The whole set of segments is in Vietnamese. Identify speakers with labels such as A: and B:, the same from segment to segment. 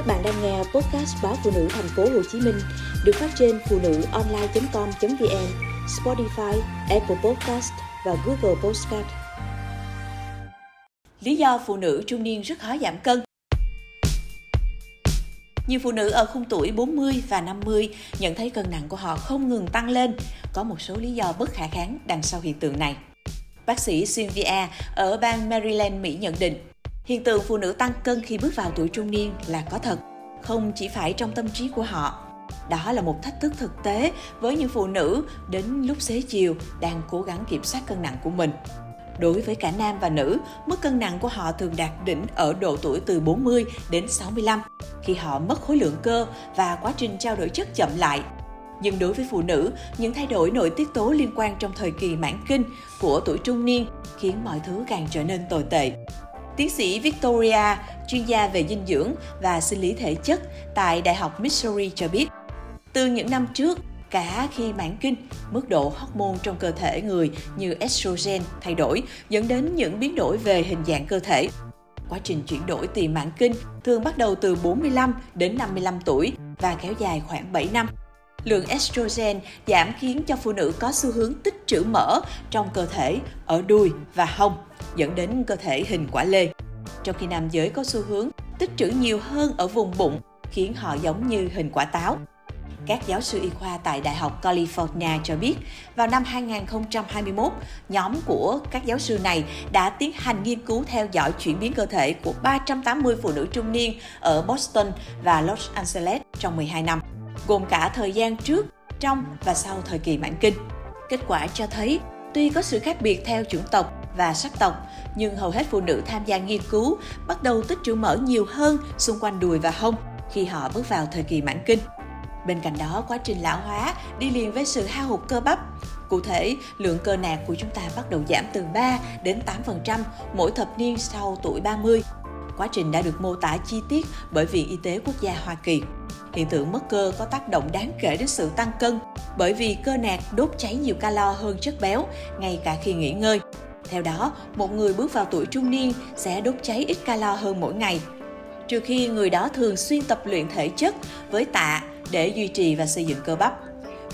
A: Các bạn đang nghe podcast báo phụ nữ thành phố Hồ Chí Minh được phát trên phụ nữ online.com.vn, Spotify, Apple Podcast và Google Podcast. Lý do phụ nữ trung niên rất khó giảm cân nhiều phụ nữ ở khung tuổi 40 và 50 nhận thấy cân nặng của họ không ngừng tăng lên. Có một số lý do bất khả kháng đằng sau hiện tượng này. Bác sĩ Sylvia ở bang Maryland, Mỹ nhận định, hiện tượng phụ nữ tăng cân khi bước vào tuổi trung niên là có thật, không chỉ phải trong tâm trí của họ. Đó là một thách thức thực tế với những phụ nữ đến lúc xế chiều đang cố gắng kiểm soát cân nặng của mình. Đối với cả nam và nữ, mức cân nặng của họ thường đạt đỉnh ở độ tuổi từ 40 đến 65, khi họ mất khối lượng cơ và quá trình trao đổi chất chậm lại. Nhưng đối với phụ nữ, những thay đổi nội tiết tố liên quan trong thời kỳ mãn kinh của tuổi trung niên khiến mọi thứ càng trở nên tồi tệ. Tiến sĩ Victoria, chuyên gia về dinh dưỡng và sinh lý thể chất tại Đại học Missouri cho biết, từ những năm trước, cả khi mãn kinh, mức độ hormone trong cơ thể người như estrogen thay đổi dẫn đến những biến đổi về hình dạng cơ thể. Quá trình chuyển đổi tiền mãn kinh thường bắt đầu từ 45 đến 55 tuổi và kéo dài khoảng 7 năm. Lượng estrogen giảm khiến cho phụ nữ có xu hướng tích trữ mỡ trong cơ thể ở đùi và hông, dẫn đến cơ thể hình quả lê. Trong khi nam giới có xu hướng tích trữ nhiều hơn ở vùng bụng, khiến họ giống như hình quả táo. Các giáo sư y khoa tại Đại học California cho biết, vào năm 2021, nhóm của các giáo sư này đã tiến hành nghiên cứu theo dõi chuyển biến cơ thể của 380 phụ nữ trung niên ở Boston và Los Angeles trong 12 năm, gồm cả thời gian trước, trong và sau thời kỳ mãn kinh. Kết quả cho thấy, tuy có sự khác biệt theo chủng tộc và sắc tộc, nhưng hầu hết phụ nữ tham gia nghiên cứu bắt đầu tích trữ mỡ nhiều hơn xung quanh đùi và hông khi họ bước vào thời kỳ mãn kinh. Bên cạnh đó, quá trình lão hóa đi liền với sự hao hụt cơ bắp. Cụ thể, lượng cơ nạc của chúng ta bắt đầu giảm từ 3 đến 8% mỗi thập niên sau tuổi 30. Quá trình đã được mô tả chi tiết bởi Viện Y tế Quốc gia Hoa Kỳ. Hiện tượng mất cơ có tác động đáng kể đến sự tăng cân bởi vì cơ nạc đốt cháy nhiều calo hơn chất béo ngay cả khi nghỉ ngơi. Theo đó, một người bước vào tuổi trung niên sẽ đốt cháy ít calo hơn mỗi ngày, trừ khi người đó thường xuyên tập luyện thể chất với tạ để duy trì và xây dựng cơ bắp.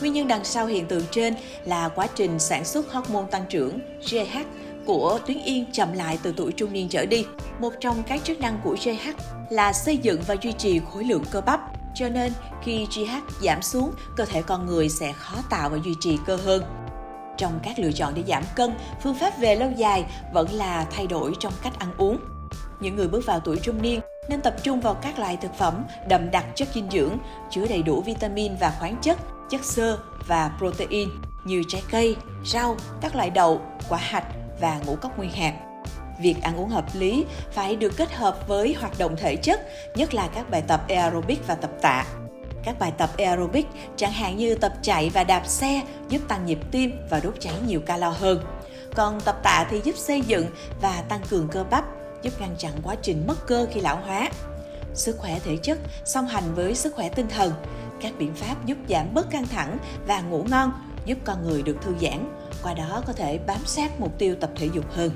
A: Nguyên nhân đằng sau hiện tượng trên là quá trình sản xuất hormone tăng trưởng GH của tuyến yên chậm lại từ tuổi trung niên trở đi. Một trong các chức năng của GH là xây dựng và duy trì khối lượng cơ bắp. Cho nên, khi GH giảm xuống, cơ thể con người sẽ khó tạo và duy trì cơ hơn. Trong các lựa chọn để giảm cân, phương pháp về lâu dài vẫn là thay đổi trong cách ăn uống. Những người bước vào tuổi trung niên nên tập trung vào các loại thực phẩm đậm đặc chất dinh dưỡng, chứa đầy đủ vitamin và khoáng chất, chất xơ và protein như trái cây, rau, các loại đậu, quả hạch và ngũ cốc nguyên hạt. Việc ăn uống hợp lý phải được kết hợp với hoạt động thể chất, nhất là các bài tập aerobic và tập tạ. Các bài tập aerobic chẳng hạn như tập chạy và đạp xe giúp tăng nhịp tim và đốt cháy nhiều calo hơn. Còn tập tạ thì giúp xây dựng và tăng cường cơ bắp, giúp ngăn chặn quá trình mất cơ khi lão hóa. Sức khỏe thể chất song hành với sức khỏe tinh thần, các biện pháp giúp giảm bớt căng thẳng và ngủ ngon, giúp con người được thư giãn, qua đó có thể bám sát mục tiêu tập thể dục hơn.